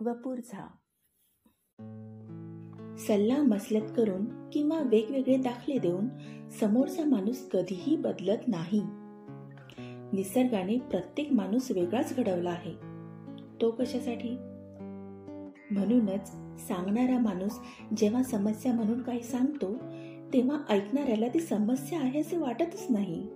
वपूर झा. सल्ला मसलत करून किंवा वेगवेगळे दाखले देऊन समोरचा माणूस कधीही बदलत नाही. निसर्गाने प्रत्येक माणूस वेगळाच घडवला आहे. तो कशासाठी? म्हणूनच सांगणारा माणूस जेव्हा समस्या म्हणून काही सांगतो तेव्हा ऐकणाऱ्याला ती समस्या आहे असे वाटतच नाही.